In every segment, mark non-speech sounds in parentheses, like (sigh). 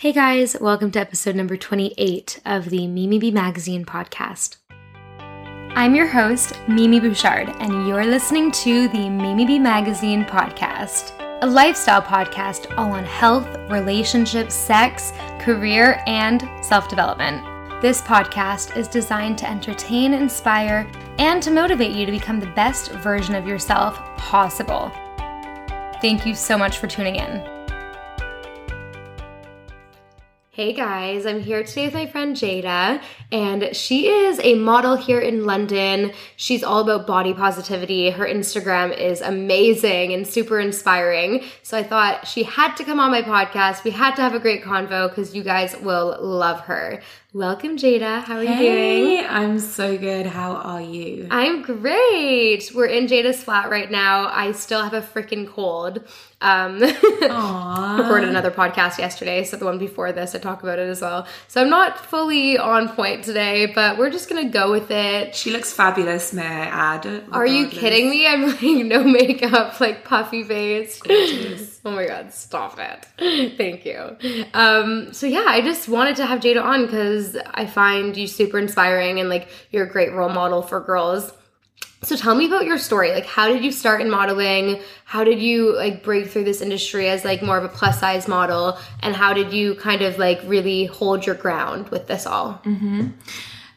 Hey guys, welcome to episode number 28 of the Mimi B Magazine podcast. I'm your host, Mimi Bouchard, and you're listening to the Mimi B Magazine podcast, a lifestyle podcast all on health, relationships, sex, career, and self development. This podcast is designed to entertain, inspire, and to motivate you to become the best version of yourself possible. Thank you so much for tuning in. Hey guys, I'm here today with my friend Jada, and she is a model here in London. She's all about body positivity. Her Instagram is amazing and super inspiring. So I thought she had to come on my podcast. We had to have a great convo because you guys will love her. Welcome, Jada. How are hey, you doing? I'm so good. How are you? I'm great. We're in Jada's flat right now. I still have a freaking cold. Um, (laughs) recorded another podcast yesterday, so the one before this, I talk about it as well. So I'm not fully on point today, but we're just gonna go with it. She looks fabulous, may I add? Regardless. Are you kidding me? I'm like no makeup, like puffy face. (laughs) oh my god, stop it. Thank you. Um, so yeah, I just wanted to have Jada on because I find you super inspiring and like you're a great role model for girls. So tell me about your story. Like how did you start in modeling? How did you like break through this industry as like more of a plus size model? And how did you kind of like really hold your ground with this all? Mm-hmm.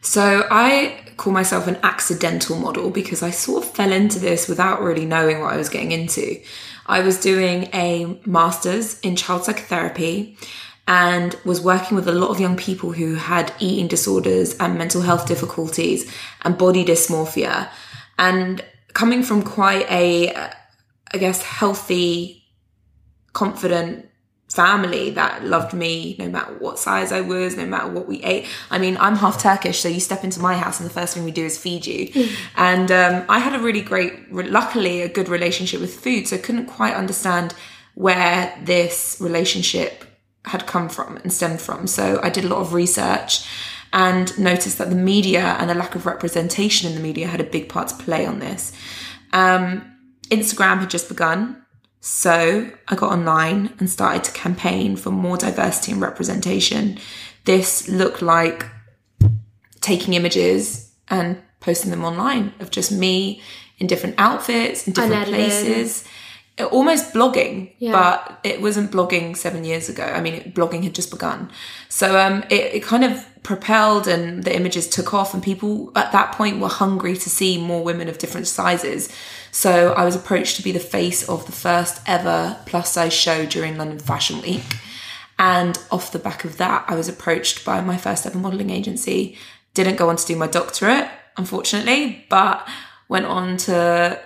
So I call myself an accidental model because I sort of fell into this without really knowing what I was getting into. I was doing a master's in child psychotherapy and was working with a lot of young people who had eating disorders and mental health difficulties and body dysmorphia. And coming from quite a, I guess, healthy, confident family that loved me no matter what size I was, no matter what we ate. I mean, I'm half Turkish, so you step into my house and the first thing we do is feed you. (laughs) and um, I had a really great, luckily, a good relationship with food, so I couldn't quite understand where this relationship had come from and stemmed from. So I did a lot of research and noticed that the media and the lack of representation in the media had a big part to play on this. Um, Instagram had just begun, so I got online and started to campaign for more diversity and representation. This looked like taking images and posting them online of just me in different outfits, in different places almost blogging, Yeah. but it wasn't blogging seven years ago. I mean, it, blogging had just begun. So um, it, it kind of propelled and the images took off, and people at that point were hungry to see more women of different sizes. So I was approached to be the face of the first ever plus size show during London Fashion Week. And off the back of that, I was approached by my first ever modeling agency. Didn't go on to do my doctorate, unfortunately, but went on to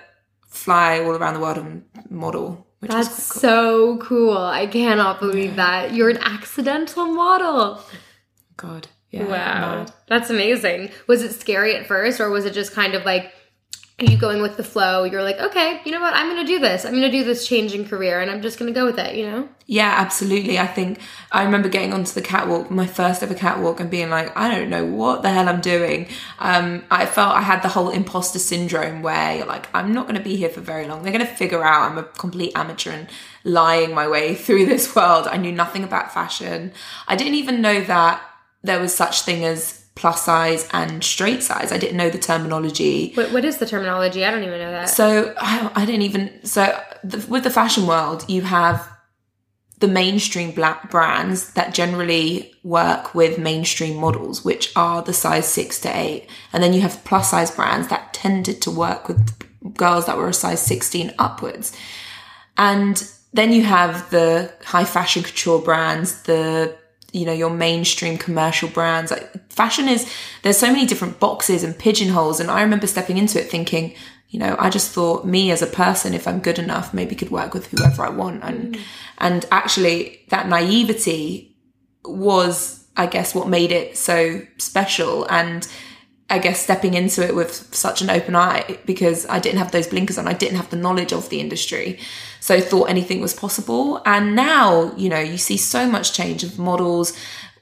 fly all around the world and model, which That's cool. so cool. I cannot believe that. You're an accidental model. God, yeah, Wow. mad. That's amazing. Was it scary at first or was it just kind of like you going with the flow? You're like, okay, you know what? I'm going to do this. I'm going to do this change in career and I'm just going to go with it, you know? Yeah, absolutely. I think I remember getting onto the catwalk, my first ever catwalk, and being like, I don't know what the hell I'm doing. Um, I felt I had the whole imposter syndrome where you're like, I'm not going to be here for very long. They're going to figure out I'm a complete amateur and lying my way (laughs) through this world. I knew nothing about fashion. I didn't even know that there was such thing as plus size and straight size. I didn't know the terminology. What, what is the terminology? I don't even know that. So I, I didn't even. So the, with the fashion world, you have the mainstream black brands that generally work with mainstream models, which are the size six to eight, and then you have plus size brands that tended to work with girls that were a size sixteen upwards, and then you have the high fashion couture brands, the you know your mainstream commercial brands. Like fashion is there's so many different boxes and pigeonholes and i remember stepping into it thinking you know i just thought me as a person if i'm good enough maybe could work with whoever i want. And mm. and actually that naivety was i guess what made it so special. And I guess stepping into it with such an open eye because I didn't have those blinkers on. I didn't have the knowledge of the industry. So thought anything was possible. And now, you know, you see so much change of models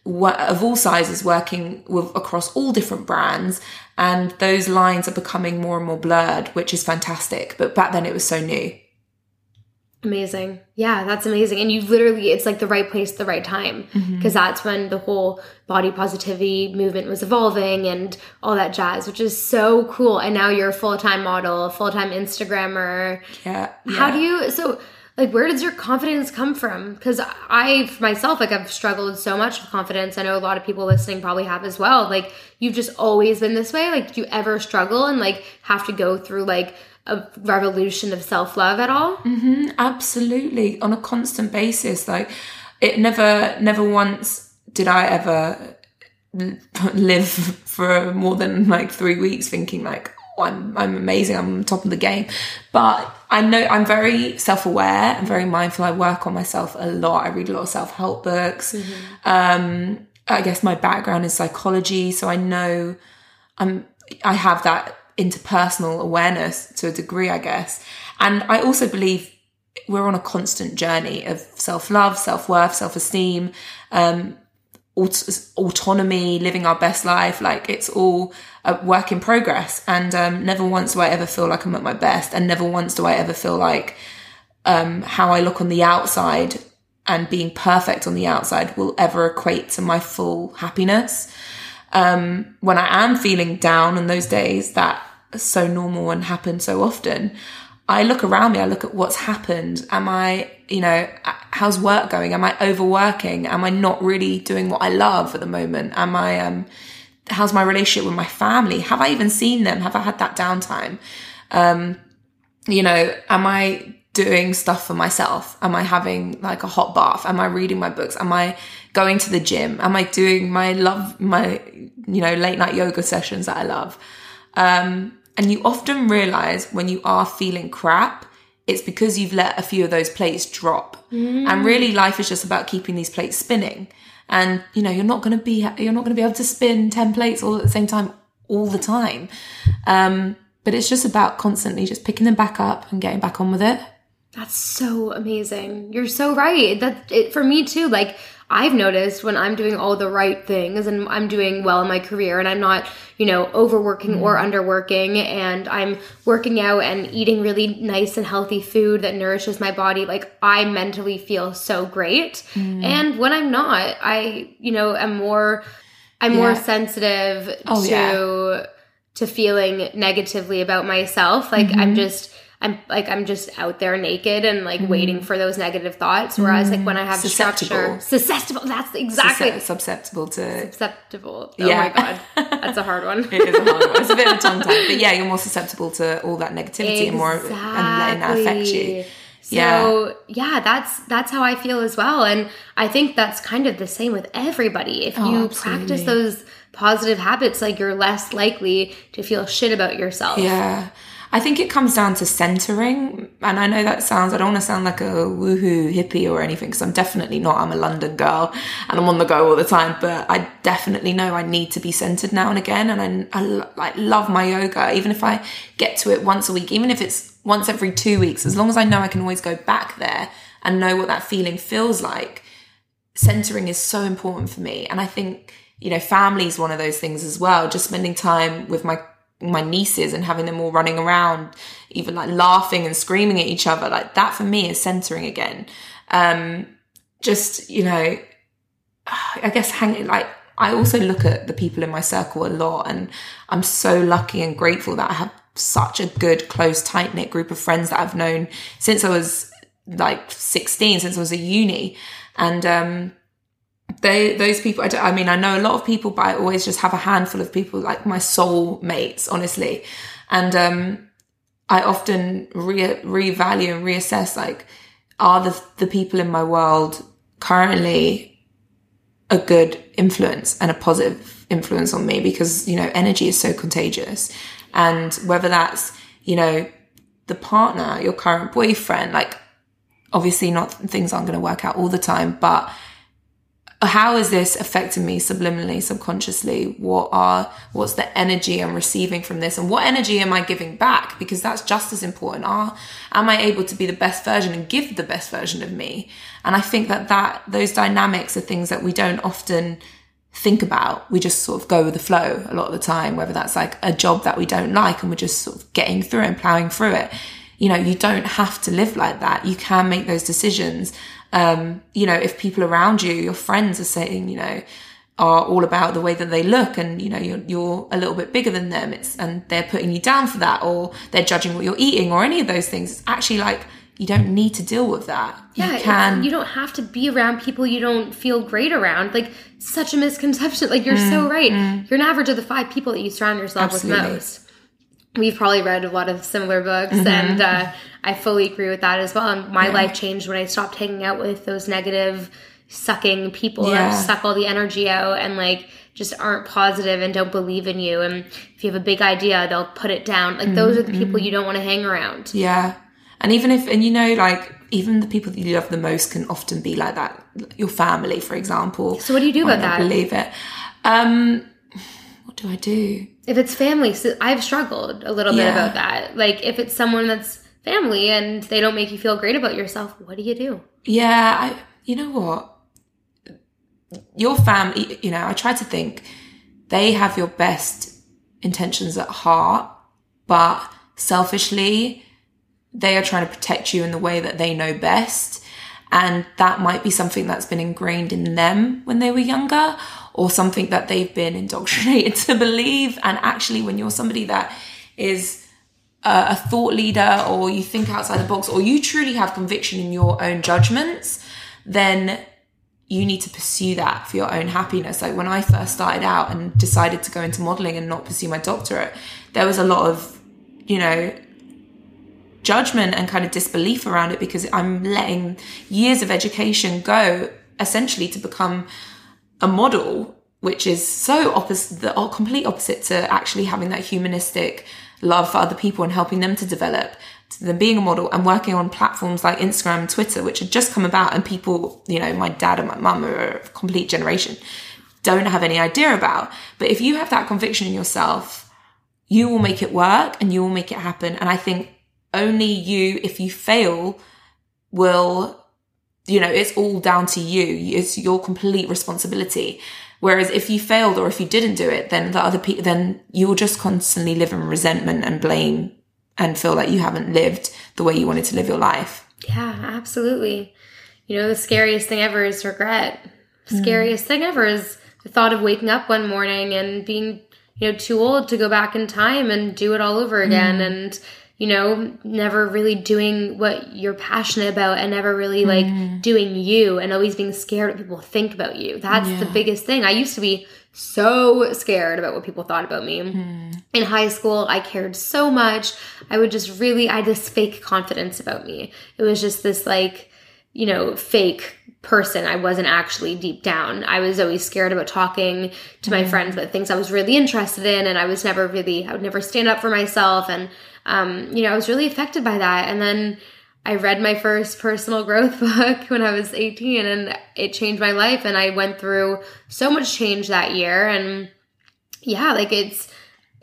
of all sizes working with across all different brands. And those lines are becoming more and more blurred, which is fantastic. But back then it was so new. Amazing. Yeah, that's amazing. And you literally, it's like the right place, the right time. Because Mm-hmm. that's when the whole body positivity movement was evolving and all that jazz, which is so cool. And now you're a full time model, full time Instagrammer. Yeah. How do you, so like, where does your confidence come from? Because I, for myself, like, I've struggled so much with confidence. I know a lot of people listening probably have as well. Like, you've just always been this way. Like, do you ever struggle and like have to go through like, a revolution of self love at all? Mm-hmm, absolutely on a constant basis like it never never once did i ever (laughs) live for more than like three weeks thinking like oh, I'm, I'm amazing i'm on top of the game. But i know i'm very self-aware i'm very mindful i work on myself a lot i read a lot of self-help books. Mm-hmm. Um i guess my background is psychology so i know I'm I have that interpersonal awareness to a degree, I guess. And I also believe we're on a constant journey of self-love, self-worth, self-esteem, um, aut- autonomy, living our best life. Like it's all a work in progress. And um, never once do I ever feel like I'm at my best, and never once do I ever feel like um, how I look on the outside and being perfect on the outside will ever equate to my full happiness um, when I am feeling down on those days that are so normal and happen so often, I look around me, I look at what's happened. Am I, you know, how's work going? Am I overworking? Am I not really doing what I love at the moment? Am I, um, how's my relationship with my family? Have I even seen them? Have I had that downtime? Um, you know, am I doing stuff for myself? Am I having like a hot bath? Am I reading my books? Am I going to the gym? Am I doing my love, my, you know, late night yoga sessions that I love? Um, and you often realize when you are feeling crap, it's because you've let a few of those plates drop. And really life is just about keeping these plates spinning. And, you know, you're not going to be, you're not going to be able to spin 10 plates all at the same time, all the time. Um, but it's just about constantly just picking them back up and getting back on with it. That's so amazing. You're so right. That it for me too. Like I've noticed when I'm doing all the right things and I'm doing well in my career and I'm not, you know, overworking mm-hmm. or underworking and I'm working out and eating really nice and healthy food that nourishes my body, like I mentally feel so great. Mm. And when I'm not, I, you know, am more I'm more sensitive Oh, to yeah. to feeling negatively about myself. Like I'm mm-hmm. just I'm like I'm just out there naked and like mm-hmm. waiting for those negative thoughts. Whereas like when I have Susceptible. structure, susceptible. That's exactly Susce- susceptible to. susceptible. Oh Yeah. my god, that's a hard one. (laughs) It is a hard one. It's a bit of a tongue tie, but yeah, you're more susceptible to all that negativity and more and letting that affect you. Exactly. So yeah. that's that's how I feel as well, and I think that's kind of the same with everybody. If oh, you practice those positive habits, like you're less likely to feel shit about yourself. Yeah. I think it comes down to centering. And I know that sounds, I don't want to sound like a woohoo hippie or anything, because I'm definitely not. I'm a London girl and I'm on the go all the time. But I definitely know I need to be centered now and again. And I, I like love my yoga, even if I get to it once a week, even if it's once every two weeks, as long as I know I can always go back there and know what that feeling feels like centering is so important for me and i think you know family is one of those things as well just spending time with my my nieces and having them all running around even like laughing and screaming at each other like that for me is centering again. Um just you know i guess hanging like i also look at the people in my circle a lot and i'm so lucky and grateful that i have such a good close tight knit group of friends that i've known since i was like 16 since i was at uni. And um they those people I, I mean i know a lot of people but i always just have a handful of people like my soul mates honestly. And um i often re revalue and reassess like are the the people in my world currently a good influence and a positive influence on me? Because you know energy is so contagious. And whether that's you know the partner your current boyfriend like obviously not things aren't going to work out all the time but how is this affecting me subliminally subconsciously? What are what's the energy i'm receiving from this? And what energy am i giving back? Because that's just as important. Are am i able to be the best version and give the best version of me? And i think that that those dynamics are things that we don't often think about. We just sort of go with the flow a lot of the time whether that's like a job that we don't like and we're just sort of getting through and plowing through it. You know, you don't have to live like that. You can make those decisions. Um, you know, if people around you, your friends are saying, you know, are all about the way that they look and you know you're, you're a little bit bigger than them it's and they're putting you down for that or they're judging what you're eating or any of those things it's actually like you don't need to deal with that yeah, you can you don't have to be around people you don't feel great around. Like such a misconception. Like you're Mm, so right. You're an average of the five people that you surround yourself Absolutely. with most. We've probably read a lot of similar books, Mm-hmm. and uh, I fully agree with that as well. And my life changed when I stopped hanging out with those negative, sucking people Yeah. that suck all the energy out and like just aren't positive and don't believe in you. And if you have a big idea, they'll put it down. Like those are the Mm-hmm. people you don't want to hang around. yeah and even if and you know like even the people that you love the most can often be like that your family for example So what do you do about that? believe it um what do i do if it's family so i've struggled a little bit about that like if it's someone that's family and they don't make you feel great about yourself what do you do Yeah, I, you know what? Your family, you know, I try to think they have your best intentions at heart, but selfishly, they are trying to protect you in the way that they know best. And that might be something that's been ingrained in them when they were younger, or something that they've been indoctrinated (laughs) to believe. And actually, when you're somebody that is a, a thought leader or you think outside the box or you truly have conviction in your own judgments, then you need to pursue that for your own happiness. Like when I first started out and decided to go into modeling and not pursue my doctorate, there was a lot of, you know, judgment and kind of disbelief around it because I'm letting years of education go essentially to become a model, which is so opposite, the o- complete opposite to actually having that humanistic love for other people and helping them to develop, to them being a model and working on platforms like Instagram and Twitter, which had just come about and people, you know, my dad and my mum are a complete generation, don't have any idea about. But if you have that conviction in yourself, you will make it work and you will make it happen. And I think only you, if you fail, will you know, it's all down to you. It's your complete responsibility. Whereas if you failed or if you didn't do it, then the other people, then you will just constantly live in resentment and blame and feel like you haven't lived the way you wanted to live your life. yeah absolutely you know the scariest thing ever is regret Mm. scariest thing ever is the thought of waking up one morning and being you know too old to go back in time and do it all over again Mm. and you know never really doing what you're passionate about and never really like Mm. doing you and always being scared what people think about you. That's the biggest thing. I used to be so scared about what people thought about me. In high school i cared so much. I would just really i had this fake confidence about me. It was just this like you know fake person i wasn't actually deep down. I was always scared about talking to my friends about things i was really interested in and i was never really i would never stand up for myself and um, you know i was really affected by that. And then I read my first personal growth (laughs) book when I was 18 and it changed my life and I went through so much change that year and yeah, like it's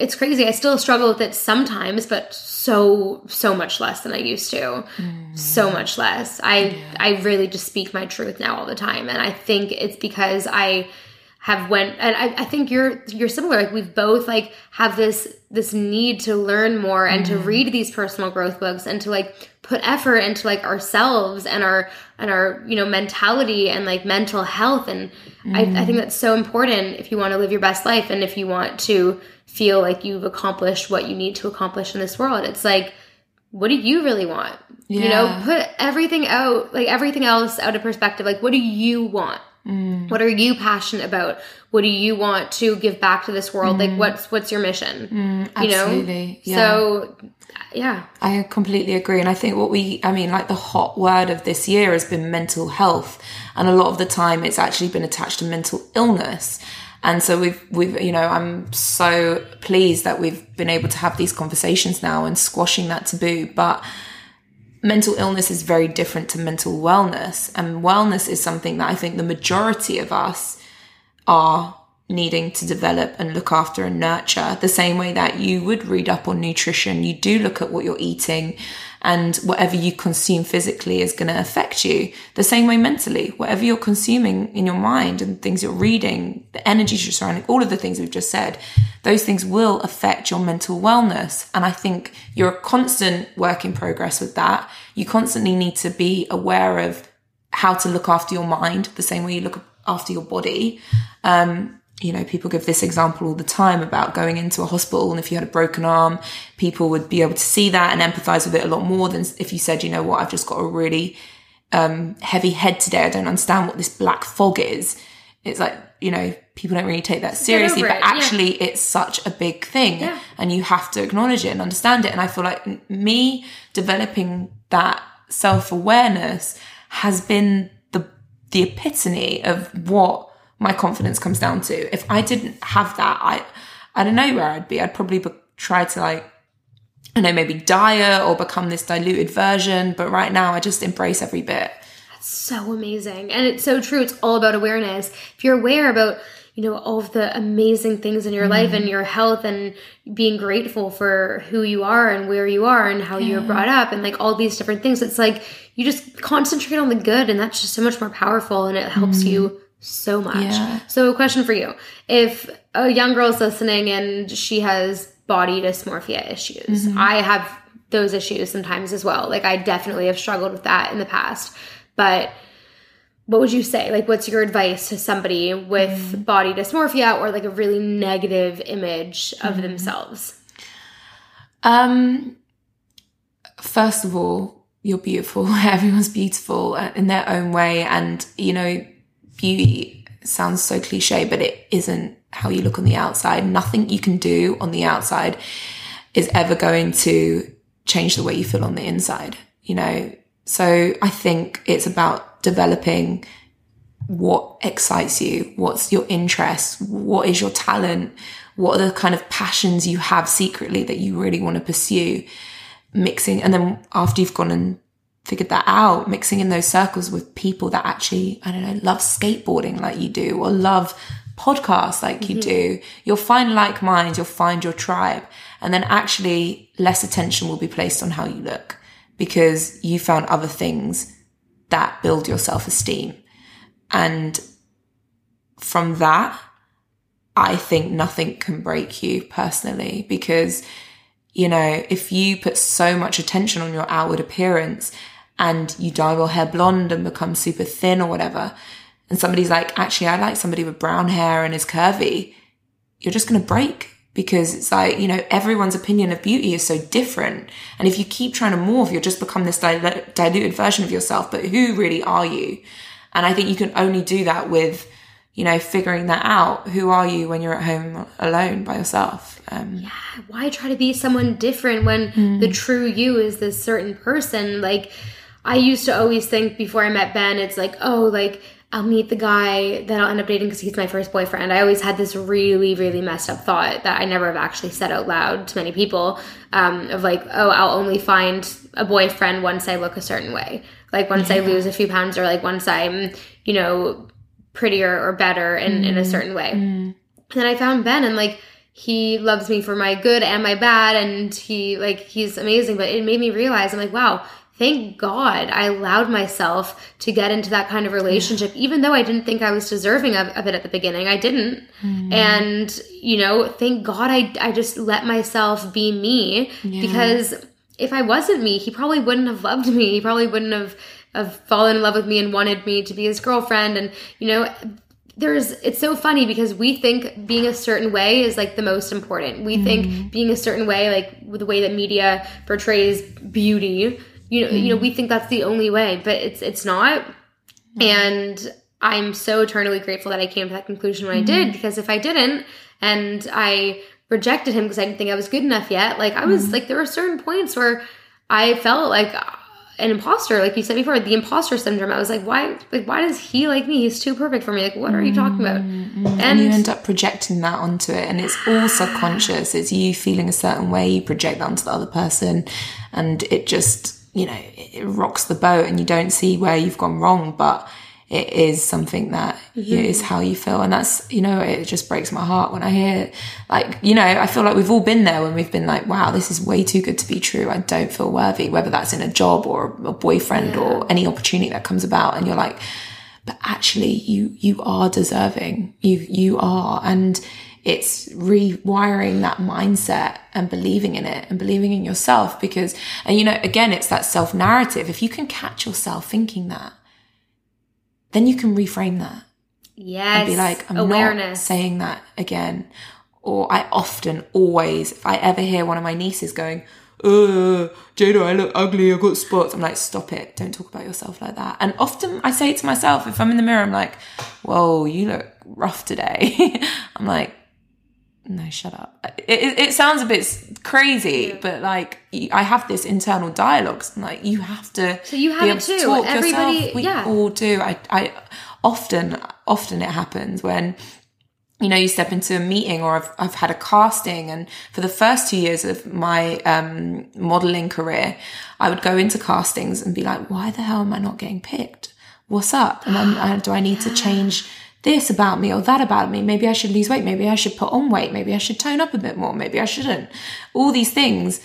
it's crazy. I still struggle with it sometimes, but so so much less than I used to. So mm. much less. I I really just speak my truth now all the time and I think it's because I have went and I, I think you're you're similar. Like we've both like have this this need to learn more and to mm-hmm. read these personal growth books and to like put effort into like ourselves and our and our you know mentality and like mental health. And I, I mm-hmm. think that's so important if you want to live your best life and if you want to feel like you've accomplished what you need to accomplish in this world. It's like what do you really want? You know put everything out like everything else out of perspective. Like what do you want Mm. what are you passionate about what do you want to give back to this world like mm. what's what's your mission mm, you know Yeah. so yeah I completely agree. And I think what we, I mean, like the hot word of this year has been mental health. And a lot of the time it's actually been attached to mental illness. And so we've, we've, you know, I'm so pleased that we've been able to have these conversations now and squashing that taboo. But mental illness is very different to mental wellness. And wellness is something that I think the majority of us are needing to develop and look after and nurture the same way that you would read up on nutrition. You do look at what you're eating And whatever you consume physically is going to affect you the same way mentally. Whatever you're consuming in your mind and things you're reading, the energies you're surrounding, all of the things we've just said, those things will affect your mental wellness. And I think you're a constant work in progress with that. You constantly need to be aware of how to look after your mind the same way you look after your body. Um, you know, people give this example all the time about going into a hospital and if you had a broken arm, people would be able to see that and empathize with it a lot more than if you said, you know what, I've just got a really um, heavy head today. I don't understand what this black fog is. It's like, you know, people don't really take that seriously, but actually yeah. it's such a big thing yeah. and you have to acknowledge it and understand it. And I feel like me developing that self awareness has been the, the epitome of what my confidence comes down to. If I didn't have that, I I don't know where I'd be. I'd probably be, try to like I know maybe diet or become this diluted version, but right now I just embrace every bit. That's so amazing. And it's so true. It's all about awareness. If you're aware about you know all of the amazing things in your mm. life and your health and being grateful for who you are and where you are and how yeah. you were brought up and like all these different things it's like you just concentrate on the good and that's just so much more powerful and it helps mm. you so much. Yeah. So, a question for you: If a young girl is listening and she has body dysmorphia issues, mm-hmm. I have those issues sometimes as well. Like, I definitely have struggled with that in the past. But what would you say? Like, what's your advice to somebody with mm-hmm. body dysmorphia or like a really negative image of mm-hmm. themselves? Um, first of all, you're beautiful. (laughs) Everyone's beautiful in their own way, and you know beauty sounds so cliche, but it isn't how you look on the outside. Nothing you can do on the outside is ever going to change the way you feel on the inside, you know? So I think it's about developing what excites you, what's your interest, what is your talent, what are the kind of passions you have secretly that you really want to pursue, mixing. And then after you've gone and figured that out, mixing in those circles with people that actually, I don't know, love skateboarding like you do or love podcasts like mm-hmm. you do, you'll find like minds, you'll find your tribe. And then actually less attention will be placed on how you look because you found other things that build your self esteem. And from that, I think nothing can break you personally because, you know, if you put so much attention on your outward appearance and you dye your hair blonde and become super thin or whatever, and somebody's like, actually, I like somebody with brown hair and is curvy, you're just going to break because it's like, you know, everyone's opinion of beauty is so different. And if you keep trying to morph, you'll just become this dil- diluted version of yourself. But who really are you? And I think you can only do that with, you know, figuring that out. Who are you when you're at home alone by yourself? Um, yeah. Why try to be someone different when mm. the true you is this certain person? Like, I used to always think before I met Ben, it's like, oh, like I'll meet the guy that I'll end up dating because he's my first boyfriend. I always had this really, really messed up thought that I never have actually said out loud to many people um, of like, oh, I'll only find a boyfriend once I look a certain way. Like once yeah. I lose a few pounds or like once I'm, you know, prettier or better in, mm. in a mm. certain way. Mm. And then I found Ben and like, he loves me for my good and my bad and he like he's amazing but it made me realize i'm like wow thank God I allowed myself to get into that kind of relationship, even though I didn't think I was deserving of, of it at the beginning. I didn't. Mm. And, you know, thank God I, I just let myself be me yeah. because if I wasn't me, he probably wouldn't have loved me. He probably wouldn't have, have fallen in love with me and wanted me to be his girlfriend. And, you know, there's it's so funny because we think being a certain way is like the most important. We mm. think being a certain way, like with the way that media portrays beauty, you know, mm. you know, we think that's the only way, but it's it's not. Mm. And I'm so eternally grateful that I came to that conclusion when mm. I did, mm-hmm. because if I didn't and I rejected him because I didn't think I was good enough yet, like I was mm. like there were certain points where I felt like an imposter, like you said before, the imposter syndrome. I was like, why like why does he like me? He's too perfect for me. Like, what are you talking about? Mm-hmm. And, and, you end up projecting that onto it. And it's all subconscious. It's you feeling a certain way, you project that onto the other person, and it just you know, it rocks the boat and you don't see where you've gone wrong. But it is something that is mm. how you feel. And that's, you know, it just breaks my heart when I hear like, you know, I feel like we've all been there when we've been like, wow, this is way too good to be true. I don't feel worthy, whether that's in a job or a boyfriend or any opportunity that comes about. And you're like, but actually you, you are deserving. You, you are. And it's rewiring that mindset and believing in it and believing in yourself because, and you know, again, it's that self narrative. If you can catch yourself thinking that, then you can reframe that Yes. be like, I'm not saying that again. Or I often, always, if I ever hear one of my nieces going, uh, Jada, I look ugly, I've got spots. I'm like, stop it. Don't talk about yourself like that. And often I say it to myself, if I'm in the mirror, I'm like, whoa, you look rough today. (laughs) I'm like, no, shut up. It, it, sounds a bit crazy, but like I have this internal dialogue. Like, you have to. So you have be it to too. talk Everybody- yourself. We yeah. all do. I, I often, often it happens when you know, you step into a meeting or I've, I've had a casting and for the first two years of my, um, modeling career, I would go into castings and be like, why the hell am I not getting picked? What's up? And then (gasps) do I need to change this about me or that about me? Maybe I should lose weight. Maybe I should put on weight. Maybe I should tone up a bit more. Maybe I shouldn't. All these things.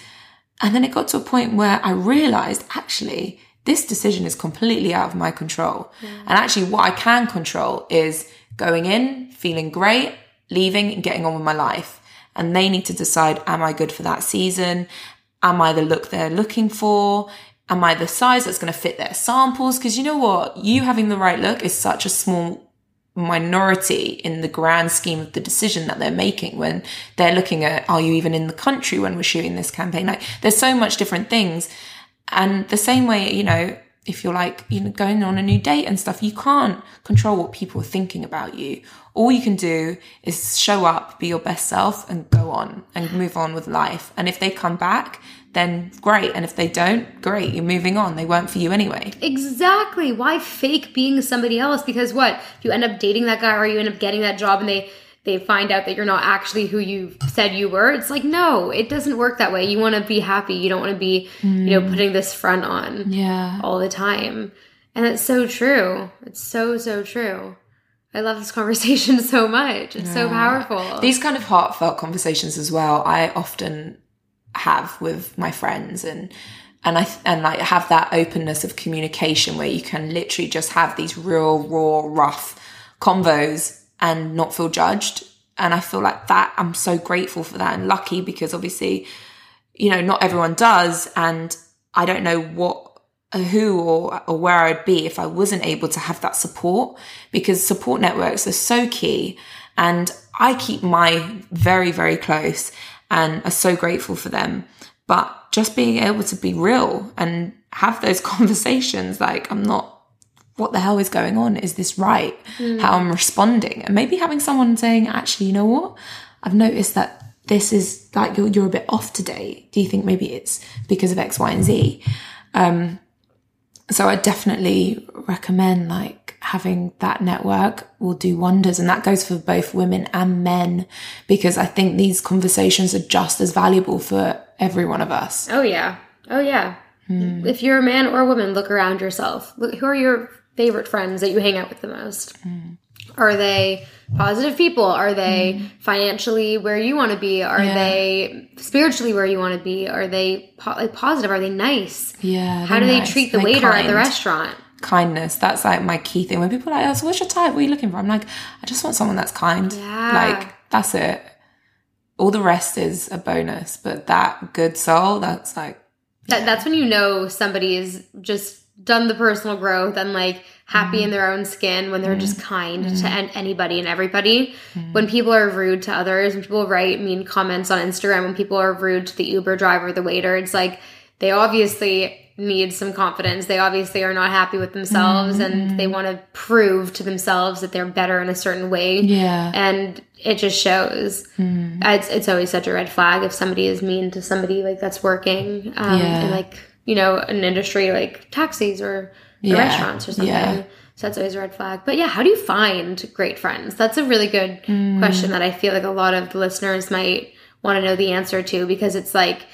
And then it got to a point where I realized actually this decision is completely out of my control. And actually what I can control is going in, feeling great, leaving and getting on with my life. And they need to decide, am I good for that season? Am I the look they're looking for? Am I the size that's going to fit their samples? Because you know what? You having the right look is such a small minority in the grand scheme of the decision that they're making when they're looking at are you even in the country when we're shooting this campaign? Like there's so much different things. And the same way you know if you're like you know going on a new date and stuff you can't control what people are thinking about you. All you can do is show up be your best self and go on and move on with life. And if they come back then great and if they don't great you're moving on they weren't for you anyway Exactly. Why fake being somebody else? Because what? You end up dating that guy or you end up getting that job and they they find out that you're not actually who you said you were, it's like no, it doesn't work that way. You want to be happy. You don't want to be, you know, mm. putting this front on yeah all the time. And it's so true. It's so so true. I love this conversation (laughs) so much. It's so powerful. these kind of heartfelt conversations as well i often have with my friends and and i and like have that openness of communication where you can literally just have these real raw rough convos and not feel judged and i feel like that i'm so grateful for that and lucky because obviously you know not everyone does and i don't know what uh, who or, or where I'd be if I wasn't able to have that support because support networks are so key. And I keep my very, very close and are so grateful for them. But just being able to be real and have those (laughs) conversations like, I'm not, what the hell is going on? Is this right? How I'm responding? And maybe having someone saying, actually, you know what? I've noticed that this is like you're, you're a bit off today. Do you think maybe it's because of X, Y, and Z? Um, so I definitely recommend like having that network will do wonders. And that goes for both women and men, because I think these conversations are just as valuable for every one of us. Oh yeah. Oh yeah. Hmm. If you're a man or a woman, look around yourself. Look, who are your favorite friends that you hang out with the most? Hmm. Are they positive people? Are they mm-hmm. financially where you want to be? Are they spiritually where you want to be? Are they po- like positive? Are they nice? Yeah. How do they treat the waiter at the restaurant? Kindness. That's like my key thing. When people are like, oh, so what's your type? What are you looking for? I'm like, I just want someone that's kind. Yeah. Like, that's it. All the rest is a bonus, but that good soul, that's like, That, that's when you know somebody is just done the personal growth and like happy in mm-hmm. their own skin when they're just mm-hmm. kind to mm-hmm. an- anybody and everybody. When people are rude to others, when people write mean comments on Instagram, when people are rude to the Uber driver, the waiter, it's like they obviously need some confidence. They obviously are not happy with themselves and they want to prove to themselves that they're better in a certain way yeah. and it just shows. It's, it's always such a red flag if somebody is mean to somebody like that's working um, Yeah. in like you know an industry like taxis or Yeah. restaurants or something. Yeah. So that's always a red flag. But yeah, how do you find great friends? That's a really good Mm. question that I feel like a lot of the listeners might want to know the answer to because it's like,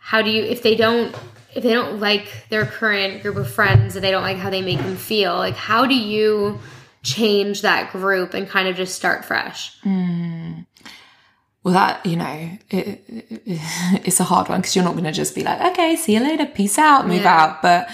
how do you if they don't if they don't like their current group of friends and they don't like how they make them feel, like how do you change that group and kind of just start fresh? Mm. Well, that, you know, it, it, (laughs) it's a hard one because you're not going to just be like, okay, see you later, peace out, move yeah. out. But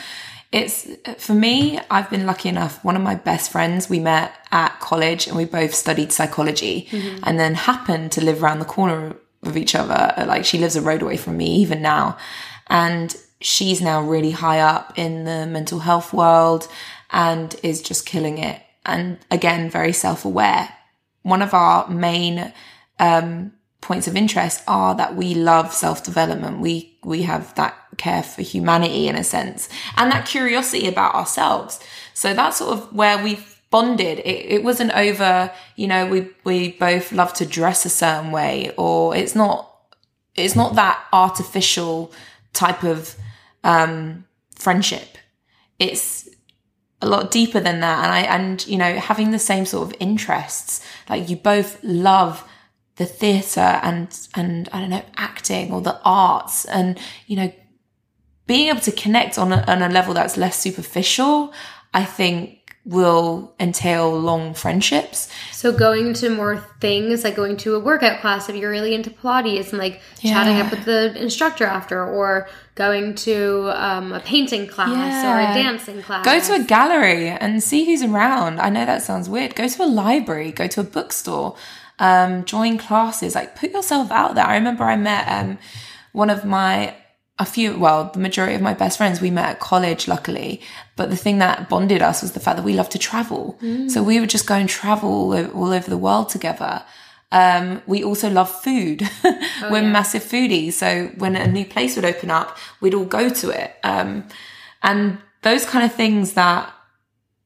it's, for me, I've been lucky enough. One of my best friends, we met at college and we both studied psychology mm-hmm. and then happened to live around the corner of each other. Like she lives a road away from me even now. And she's now really high up in the mental health world and is just killing it. And again, very self aware. One of our main, um, points of interest are that we love self-development. We, we have that care for humanity in a sense and that curiosity about ourselves. So that's sort of where we've bonded. It, it wasn't over, you know, we, we both love to dress a certain way or it's not, it's not that artificial type of, um, friendship. It's, a lot deeper than that and i and you know having the same sort of interests like you both love the theatre and and I don't know acting or the arts and you know being able to connect on a, on a level that's less superficial, I think will entail long friendships. So going to more things like going to a workout class if you're really into Pilates and like yeah. chatting up with the instructor after or going to um, a painting class yeah. or a dancing class. Go to a gallery and see who's around. I know that sounds weird. Go to a library, go to a bookstore um, join classes, like put yourself out there. I remember I met um, one of my a few, well, the majority of my best friends we met at college, luckily. But the thing that bonded us was the fact that we love to travel. Mm. So we would just go and travel all over, all over the world together. Um, we also love food. (laughs) Oh, We're yeah. massive foodies. So when a new place would open up, we'd all go to it. Um, and those kind of things that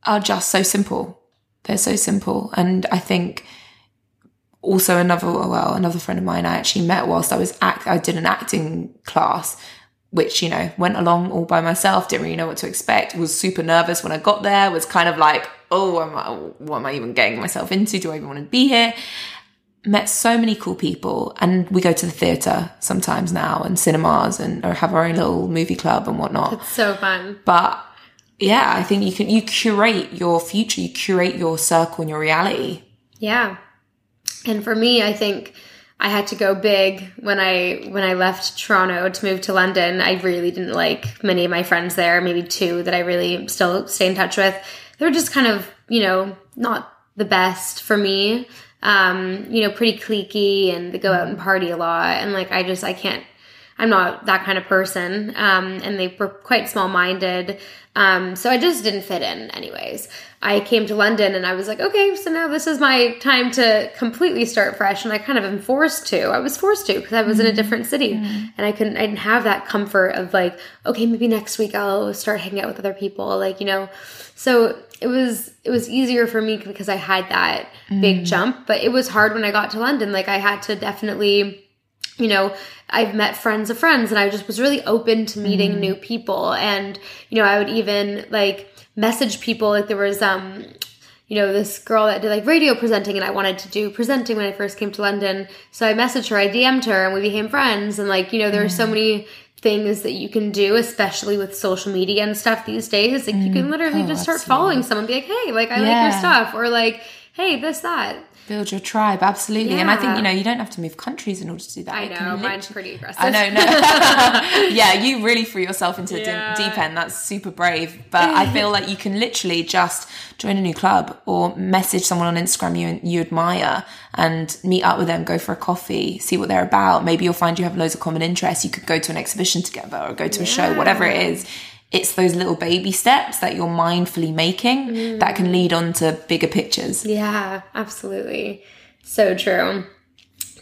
are just so simple. They're so simple. And I think also another well another friend of mine I actually met whilst I was act I did an acting class which you know went along all by myself didn't really know what to expect was super nervous when I got there was kind of like oh am I, what am I even getting myself into? Do I even want to be here? Met so many cool people and we go to the theatre sometimes now and cinemas and or have our own little movie club and whatnot. It's so fun. But yeah I think you can you curate your future you curate your circle and your reality. Yeah. And for me, I think I had to go big when I when I left Toronto to move to London. I really didn't like many of my friends there, maybe two that I really still stay in touch with. They were just kind of, you know, not the best for me. Um, you know, pretty cliquey and they go out and party a lot and like I just I can't I'm not that kind of person. Um, and they were quite small minded. Um, so I just didn't fit in, anyways. I came to London and I was like, okay, so now this is my time to completely start fresh. And I kind of am forced to. I was forced to because I was mm-hmm. in a mm-hmm. different city mm-hmm. and I couldn't, I didn't have that comfort of like, okay, maybe next week I'll start hanging out with other people. Like, you know, so it was, it was easier for me because I had that mm-hmm. big jump, but it was hard when I got to London. Like I had to definitely, you know, I've met friends of friends and I just was really open to meeting mm-hmm. new people. And, you know, I would even like message people. Like there was, um, you know, this girl that did like radio presenting and I wanted to do presenting when I first came to London. So I messaged her, I DM'd her and we became friends. And like, you know, there are so mm. many things that you can do, especially with social media and stuff these days. Like you can mm. literally oh, just start absolutely. following someone, be like, hey, like I yeah. like your stuff, or like, hey, this, that. Build your tribe, absolutely. Yeah. And I think, you know, you don't have to move countries in order to do that. I know, mine's pretty aggressive. I know, no. (laughs) yeah, you really threw yourself into yeah. a deep end. That's super brave. But I feel like you can literally just join a new club or message someone on Instagram you you admire and meet up with them, go for a coffee, see what they're about. Maybe you'll find you have loads of common interests. You could go to an exhibition together or go to a show, whatever it is it's those little baby steps that you're mindfully making mm. that can lead on to bigger pictures. Yeah, absolutely. So true.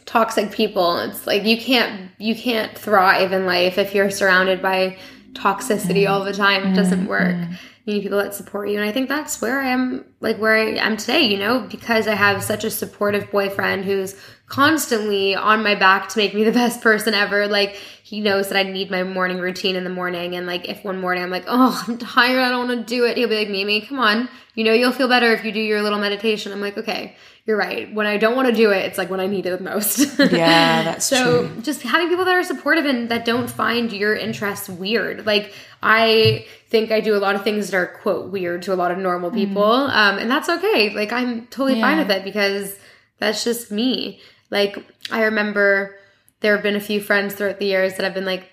Toxic people, it's like you can't you can't thrive in life if you're surrounded by toxicity mm. all the time. It doesn't mm. work. You need people that support you. And I think that's where I am like where I am today, you know, because I have such a supportive boyfriend who's constantly on my back to make me the (laughs) best person ever. Like he knows that I need my morning routine in the morning. And like if one morning I'm like, oh, I'm tired, I don't want to do it, he'll be like, Mimi, come on. You know, you'll feel better if you do your little meditation. I'm like, okay, you're right. When I don't want to do it, it's like when I need it the most. (laughs) Yeah, that's true. so true. just having people that are supportive and that don't find your interests weird. Like I think I do a lot of things that are quote weird to a lot of normal people, um, and that's okay. Like I'm totally fine Mm. With it because that's just me. Like I remember there have been a few friends throughout the years that have been like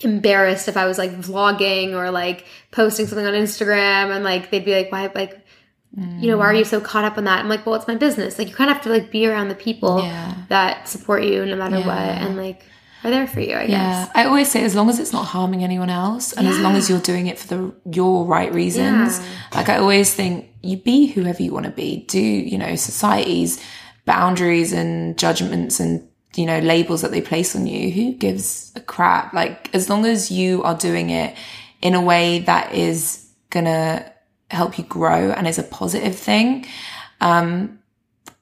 embarrassed if I was like vlogging or like posting something on Instagram and like they'd be like, why like you know, why are you so caught up on that? I'm like, well, it's my business. Like you kind of have to like be around the people Yeah. that support you no matter what and like are there for you, I Yeah, guess. I always say as long as it's not harming anyone else, and as long as you're doing it for the your right reasons. Like I always think, you be whoever you want to be. Do you know society's boundaries and judgments and you know labels that they place on you? Who gives a crap? Like as long as you are doing it in a way that is gonna help you grow and is a positive thing. Um,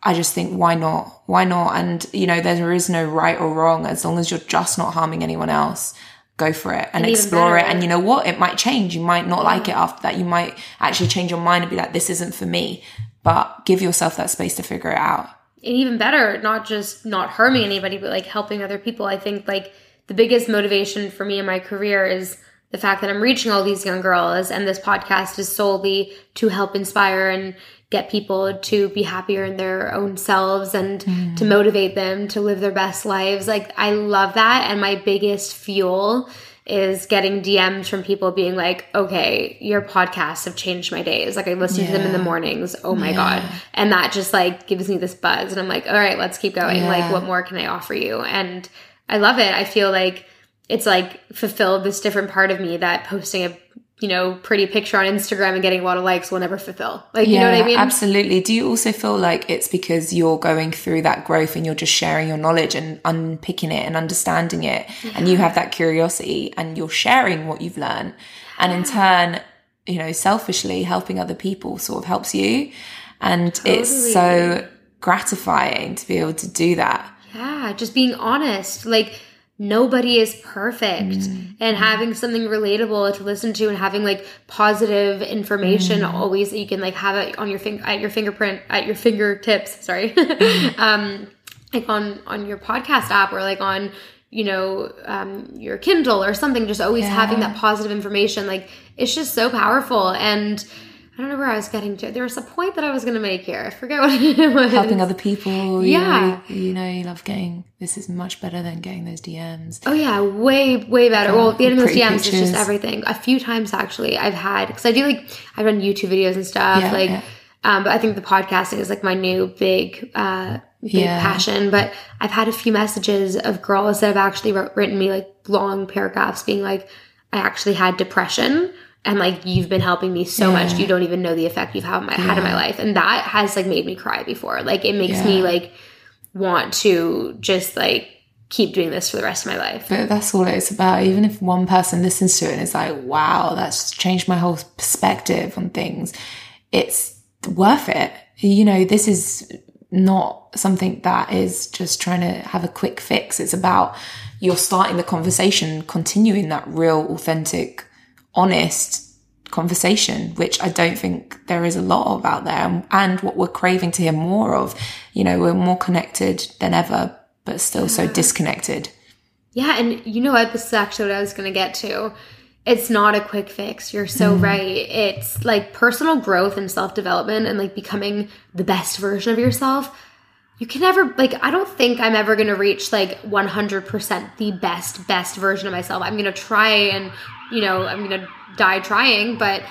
I just think why not? Why not? And you know, there is no right or wrong as long as you're just not harming anyone else. Go for it and, And explore it. And you know what? It might change. You might not like it after that. You might actually change your mind and be like, this isn't for me. But give yourself that space to figure it out. And even better, not just not harming anybody, but like helping other people. I think like the biggest motivation for me in my career is the fact that I'm reaching all these young girls, and this podcast is solely to help inspire and get people to be happier in their own selves and mm. to motivate them to live their best lives. Like, I love that. And my biggest fuel is getting DMs from people being like, okay, your podcasts have changed my days. Like I listen to them in the mornings. Oh my God. And that just like gives me this buzz. And I'm like, all right, let's keep going. Like, what more can I offer you? And I love it. I feel like it's like fulfilled this different part of me that posting a, you know, pretty picture on Instagram and getting a lot of likes will never fulfill. Like, you know what I mean? Absolutely. Do you also feel like it's because you're going through that growth and you're just sharing your knowledge and unpicking it and understanding it and you have that curiosity and you're sharing what you've learned and in turn, you know, selfishly helping other people sort of helps you. And it's so gratifying to be able to do that. Yeah, just being honest. Like nobody is perfect. And having something relatable to listen to and having like positive information always that you can like have it on your finger at your fingerprint at your fingertips, sorry. (laughs) um like on on your podcast app or like on you know um your Kindle or something just always having that positive information like it's just so powerful. And I don't know where I was getting to. There was a point that I was going to make here. I forget (laughs) what it was. Helping other people. you Yeah. know, You know, you love getting, this is much better than getting those DMs. Oh yeah, way way better. well, the end of those DMs is just everything. A few times actually, I've had because I do like I run YouTube videos and stuff. Yeah, like, yeah. um, but I think the podcasting is like my new big uh big Yeah. passion. But I've had a few messages of girls that have actually wrote, written me like long paragraphs, being like, I actually had depression. And like you've been helping me so much, you don't even know the effect you've had, my, had in my life, and that has like made me cry before. Like it makes me like want to just like keep doing this for the rest of my life. But that's all it's about. Even if one person listens to it and is like, wow, that's changed my whole perspective on things, it's worth it. You know, this is not something that is just trying to have a quick fix. It's about you're starting the conversation, continuing that real, authentic, honest conversation, which I don't think there is a lot of out there, and, what we're craving to hear more of. You know, we're more connected than ever, but still so disconnected. Yeah, and you know what? This is actually what I was going to get to. It's not a quick fix. You're so mm. right. It's like personal growth and self development and like becoming the best version of yourself. You can never, like, I don't think I'm ever going to reach like 100% the best, best version of myself. I'm going to try and, you know, I'm going to die trying, but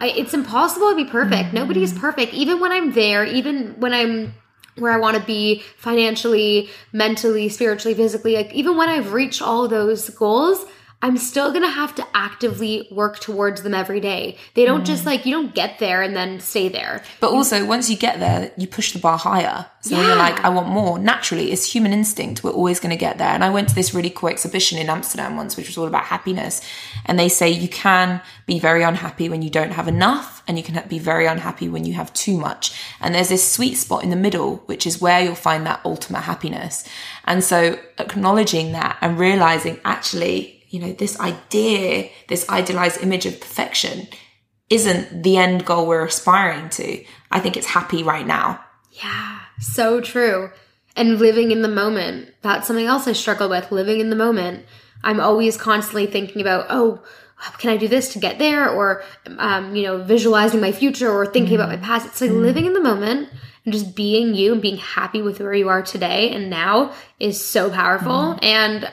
I, it's impossible to be perfect. Mm-hmm. Nobody is perfect. Even when I'm there, even when I'm where I want to be financially, mentally, spiritually, physically, like even when I've reached all those goals, I'm still to have to actively work towards them every day. They don't just mm. like, you don't get there and then stay there. But also, once you get there, you push the bar higher. So you're like, I want more. Naturally, it's human instinct. We're always going to get there. And I went to this really cool exhibition in Amsterdam once, which was all about happiness. And they say you can be very unhappy when you don't have enough, and you can be very unhappy when you have too much. And there's this sweet spot in the middle, which is where you'll find that ultimate happiness. And so acknowledging that and realizing actually, you know, this idea, this idealized image of perfection isn't the end goal we're aspiring to. I think it's happy right now. Yeah, so true. And living in the moment. That's something else I struggle with, living in the moment. I'm always constantly thinking about, oh, can I do this to get there? Or, um, you know, visualizing my future or thinking mm. about my past. It's like mm. living in the moment and just being you and being happy with where you are today and now is so powerful. Mm. And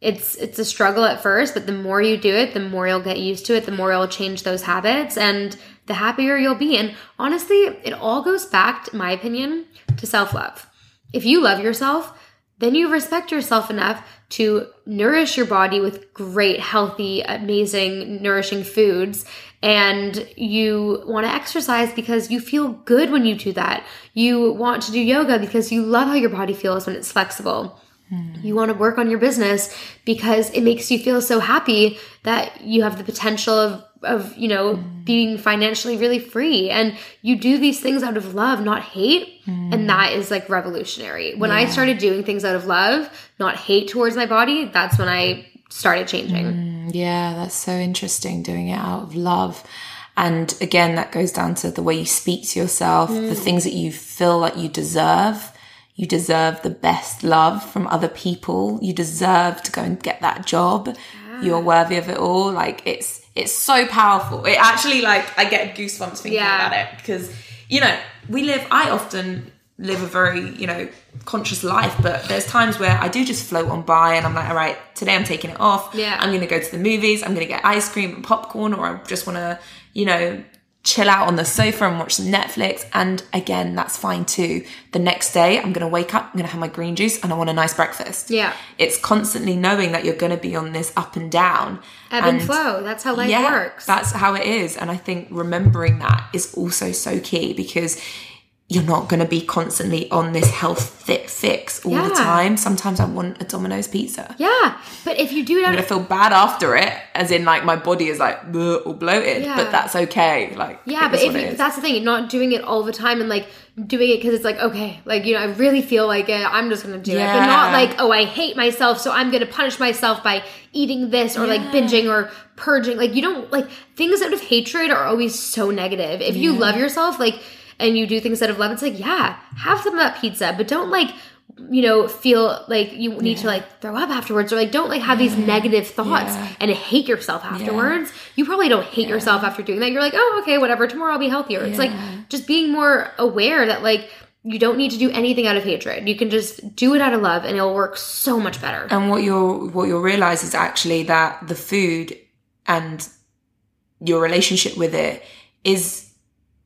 it's it's a struggle at first, but the more you do it, the more you'll get used to it, the more you'll change those habits and the happier you'll be. And honestly, it all goes back, in my opinion, to self-love. If you love yourself, then you respect yourself enough to nourish your body with great, healthy, amazing, nourishing foods. And you want to exercise because you feel good when you do that. You want to do yoga because you love how your body feels when it's flexible. Mm. You want to work on your business because it makes you feel so happy that you have the potential of of you know mm. being financially really free and you do these things out of love not hate mm. and that is like revolutionary when yeah. i started doing things out of love not hate towards my body that's when i started changing mm, yeah that's so interesting doing it out of love and again that goes down to the way you speak to yourself the mm. things that you feel like you deserve you deserve the best love from other people. You deserve to go and get that job. You're ah. worthy of it all. Like it's it's so powerful. It actually like I get goosebumps thinking yeah. about it because you know we live. I often live a very you know conscious life, but there's times where I do just float on by and I'm like, all right, today I'm taking it off. Yeah, I'm gonna go to the movies. I'm gonna get ice cream and popcorn, or I just want to you know chill out on the sofa and watch Netflix. And again, that's fine too. The next day, I'm going to wake up, I'm going to have my green juice, and I want a nice breakfast. Yeah. It's constantly knowing that you're going to be on this up and down. Ebb and, and flow. That's how life yeah, works. That's how it is. And I think remembering that is also so key because you're not going to be constantly on this health fit fix all yeah. the time. Sometimes I want a Domino's pizza. Yeah, but if you do it, I'm gonna feel bad after it, as in like my body is like or bloated, yeah. but that's okay. Like yeah, but if you, that's the thing, not doing it all the time and like doing it because it's like okay, like you know, I really feel like it. I'm just gonna do yeah. it, but not like oh, I hate myself, so I'm gonna punish myself by eating this or like binging or purging. Like you don't like things out of hatred are always so negative. If you love yourself, like and you do things out of love, it's like, yeah, have some of that pizza, but don't like, you know, feel like you need yeah. to like throw up afterwards or like don't like have yeah. these negative thoughts yeah. and hate yourself afterwards. You probably don't hate yourself after doing that. You're like, oh, okay, whatever, tomorrow I'll be healthier. It's like just being more aware that like, you don't need to do anything out of hatred. You can just do it out of love and it'll work so much better. And what you'll what you'll realize is actually that the food and your relationship with it is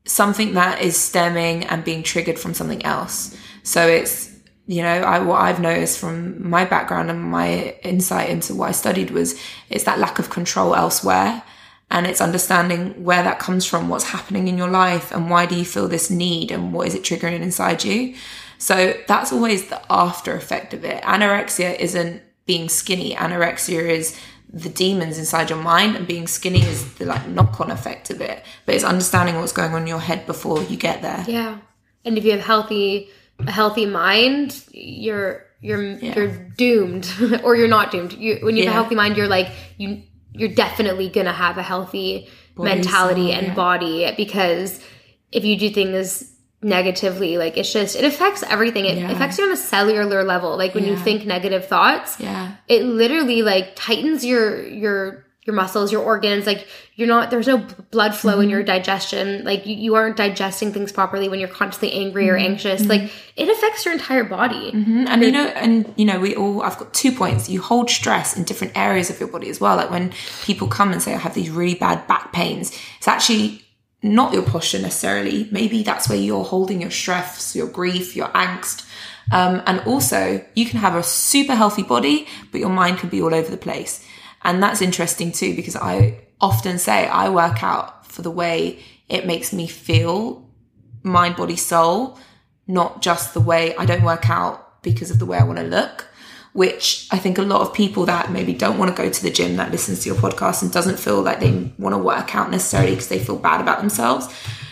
something that is stemming and being triggered from something else. So it's, you know, I, what I've noticed from my background and my insight into what I studied was it's that lack of control elsewhere. And it's understanding where that comes from, what's happening in your life, and why do you feel this need, and what is it triggering inside you. So that's always the after effect of it. Anorexia isn't being skinny. Anorexia is the demons inside your mind and being skinny is the like knock-on effect of it but it's understanding what's going on in your head before you get there yeah and if you have healthy a healthy mind you're you're yeah. you're doomed (laughs) or you're not doomed you when you have yeah. a healthy mind you're like you you're definitely gonna have a healthy body mentality and yeah. body because if you do things negatively like it's just it affects everything it yeah. affects you on a cellular level like when yeah. you think negative thoughts yeah it literally like tightens your your your muscles your organs like you're not there's no blood flow mm-hmm. in your digestion like you, you aren't digesting things properly when you're constantly angry mm-hmm. or anxious mm-hmm. like it affects your entire body mm-hmm. and you know and you know we all i've got two points you hold stress in different areas of your body as well like when people come and say i have these really bad back pains it's actually not your posture necessarily. Maybe that's where you're holding your stress, your grief, your angst. Um, and also, you can have a super healthy body, but your mind can be all over the place. And that's interesting too, because I often say I work out for the way it makes me feel, mind, body, soul, not just the way I don't work out because of the way I want to look which I think a lot of people that maybe don't want to go to the gym that listens to your podcast and doesn't feel like they want to work out necessarily because they feel bad about themselves.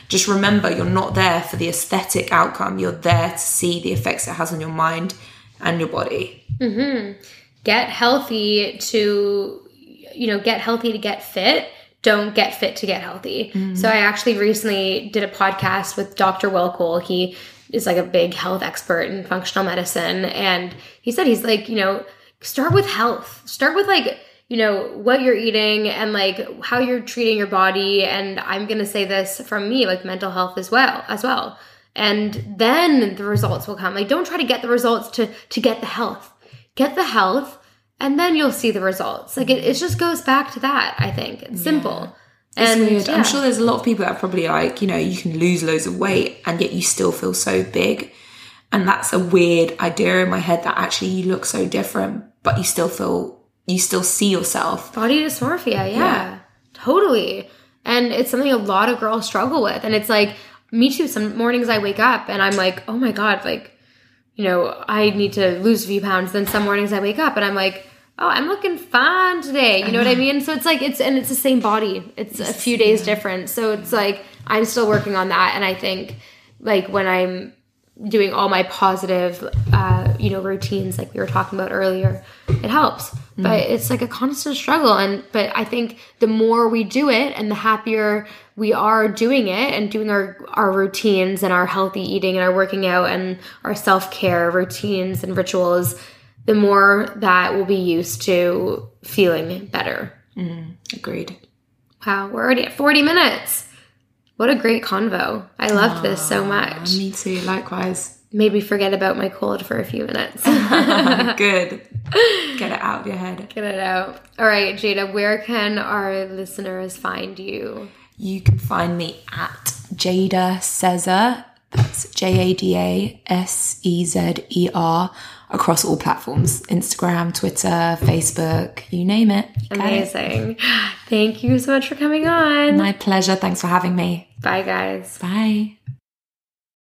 Just remember, you're not there for the aesthetic outcome. You're there to see the effects it has on your mind and your body. Mm-hmm. Get healthy to, you know, get healthy to get fit don't get fit to get healthy. Mm-hmm. So I actually recently did a podcast with Dr. Will Cole. He is like a big health expert in functional medicine. And he said, he's like, you know, start with health. Start with like, you know, what you're eating and like how you're treating your body. And I'm going to say this from me, like mental health as well, as well. And then the results will come. Like, don't try to get the results to, to get the health. Get the health and then you'll see the results. Like it, it just goes back to that, I think. It's simple. It's And weird. yeah. I'm sure there's a lot of people that are probably like, you know, you can lose loads of weight and yet you still feel so big. And that's a weird idea in my head that actually you look so different, but you still feel, you still see yourself. body dysmorphia yeah, Yeah. totally. And it's something a lot of girls struggle with. And it's like me too. Some mornings i wake up and i'm like oh my god like you know i need to lose a few pounds. Then some mornings i wake up and i'm like oh i'm looking fine today. You know what i uh-huh. mean? So it's like it's and it's the same body. It's a few days different. So it's like i'm still working on that. And i think like when i'm doing all my positive uh, you know routines like we were talking about earlier it helps. But it's like a constant struggle. And but i think the more we do it and the happier we are doing it and doing our our routines and our healthy eating and our working out and our self-care routines and rituals the more that we'll be used to feeling better. Agreed. wow we're already at 40 minutes what a great convo i loved this so ah, much Me too, likewise. made me forget about my cold for a few minutes. (laughs) Good. (laughs) Get it out of your head. Get it out. All right, Jada, where can our listeners find you? You can find me at Jada Sezer. That's J A D A S E Z E R across all platforms Instagram, Twitter, Facebook, you name it. You got it. Amazing. (gasps) Thank you so much for coming on. My pleasure. Thanks for having me. Bye, guys. Bye.